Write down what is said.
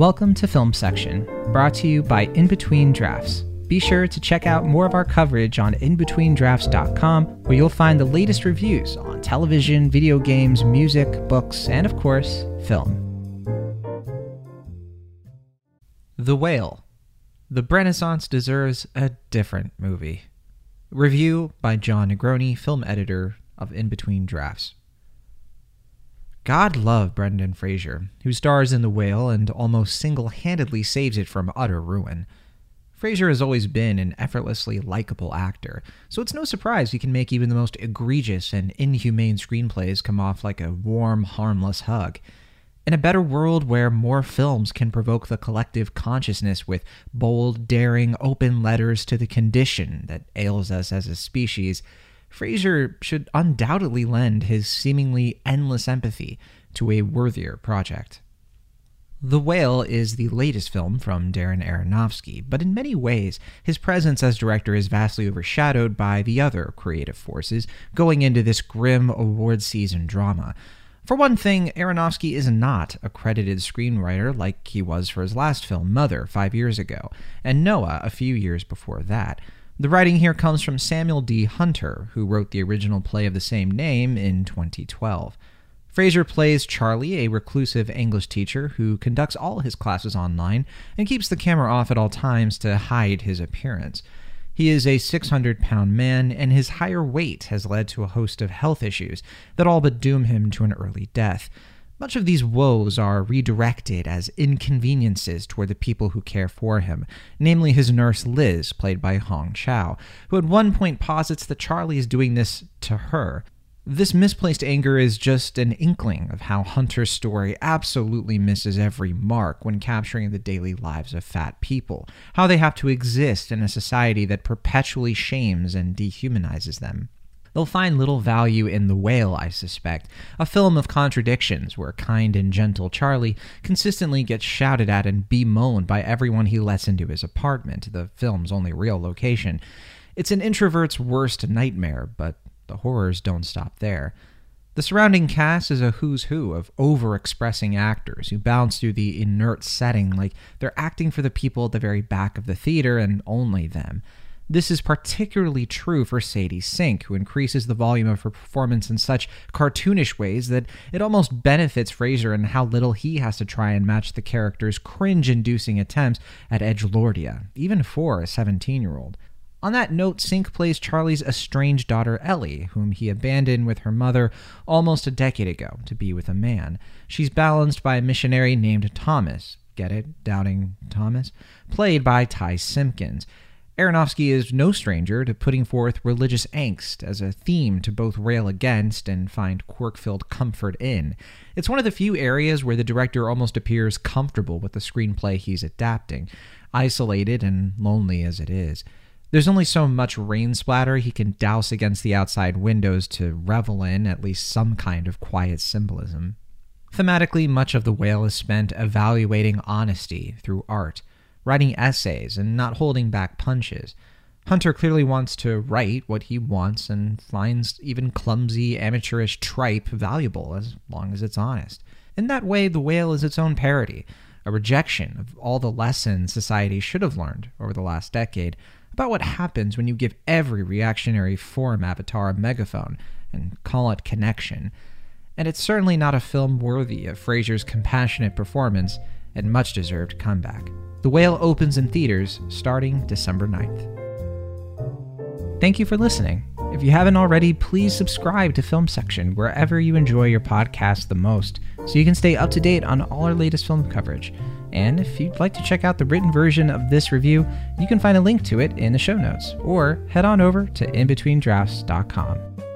Welcome to Film Section, brought to you by In Between Drafts. Be sure to check out more of our coverage on InBetweenDrafts.com, where you'll find the latest reviews on television, video games, music, books, and of course, film. The Whale. The Brenaissance deserves a different movie. Review by Jon Negroni, film editor of In Between Drafts. God love Brendan Fraser, who stars in The Whale and almost single handedly saves it from utter ruin. Fraser has always been an effortlessly likable actor, so it's no surprise he can make even the most egregious and inhumane screenplays come off like a warm, harmless hug. In a better world where more films can provoke the collective consciousness with bold, daring, open letters to the condition that ails us as a species, Fraser should undoubtedly lend his seemingly endless empathy to a worthier project. The Whale is the latest film from Darren Aronofsky, but in many ways, his presence as director is vastly overshadowed by the other creative forces going into this grim award season drama. For one thing, Aronofsky is not a credited screenwriter like he was for his last film, Mother, five years ago, and Noah a few years before that. The writing here comes from Samuel D. Hunter, who wrote the original play of the same name in 2012. Fraser plays Charlie, a reclusive English teacher who conducts all his classes online and keeps the camera off at all times to hide his appearance. He is a 600 pound man, and his higher weight has led to a host of health issues that all but doom him to an early death. Much of these woes are redirected as inconveniences toward the people who care for him, namely his nurse Liz, played by Hong Chau, who at one point posits that Charlie is doing this to her. This misplaced anger is just an inkling of how Hunter's story absolutely misses every mark when capturing the daily lives of fat people, how they have to exist in a society that perpetually shames and dehumanizes them. They'll find little value in The Whale, I suspect, a film of contradictions where kind and gentle Charlie consistently gets shouted at and bemoaned by everyone he lets into his apartment, the film's only real location. It's an introvert's worst nightmare, but the horrors don't stop there. The surrounding cast is a who's who of over-expressing actors who bounce through the inert setting like they're acting for the people at the very back of the theater and only them. This is particularly true for Sadie Sink, who increases the volume of her performance in such cartoonish ways that it almost benefits Fraser in how little he has to try and match the character's cringe inducing attempts at edgelordia, even for a 17 year old. On that note, Sink plays Charlie's estranged daughter Ellie, whom he abandoned with her mother almost a decade ago to be with a man. She's balanced by a missionary named Thomas. Get it? Doubting Thomas? Played by Ty Simpkins. Aronofsky is no stranger to putting forth religious angst as a theme to both rail against and find quirk filled comfort in. It's one of the few areas where the director almost appears comfortable with the screenplay he's adapting, isolated and lonely as it is. There's only so much rain splatter he can douse against the outside windows to revel in at least some kind of quiet symbolism. Thematically, much of The Whale is spent evaluating honesty through art writing essays and not holding back punches. Hunter clearly wants to write what he wants and finds even clumsy, amateurish tripe valuable as long as it's honest. In that way, The Whale is its own parody, a rejection of all the lessons society should have learned over the last decade about what happens when you give every reactionary forum avatar a megaphone and call it connection. And it's certainly not a film worthy of Fraser's compassionate performance and much deserved comeback. The Whale opens in theaters starting December 9th. Thank you for listening. If you haven't already, please subscribe to Film Section wherever you enjoy your podcast the most so you can stay up to date on all our latest film coverage. And if you'd like to check out the written version of this review, you can find a link to it in the show notes or head on over to inbetweendrafts.com.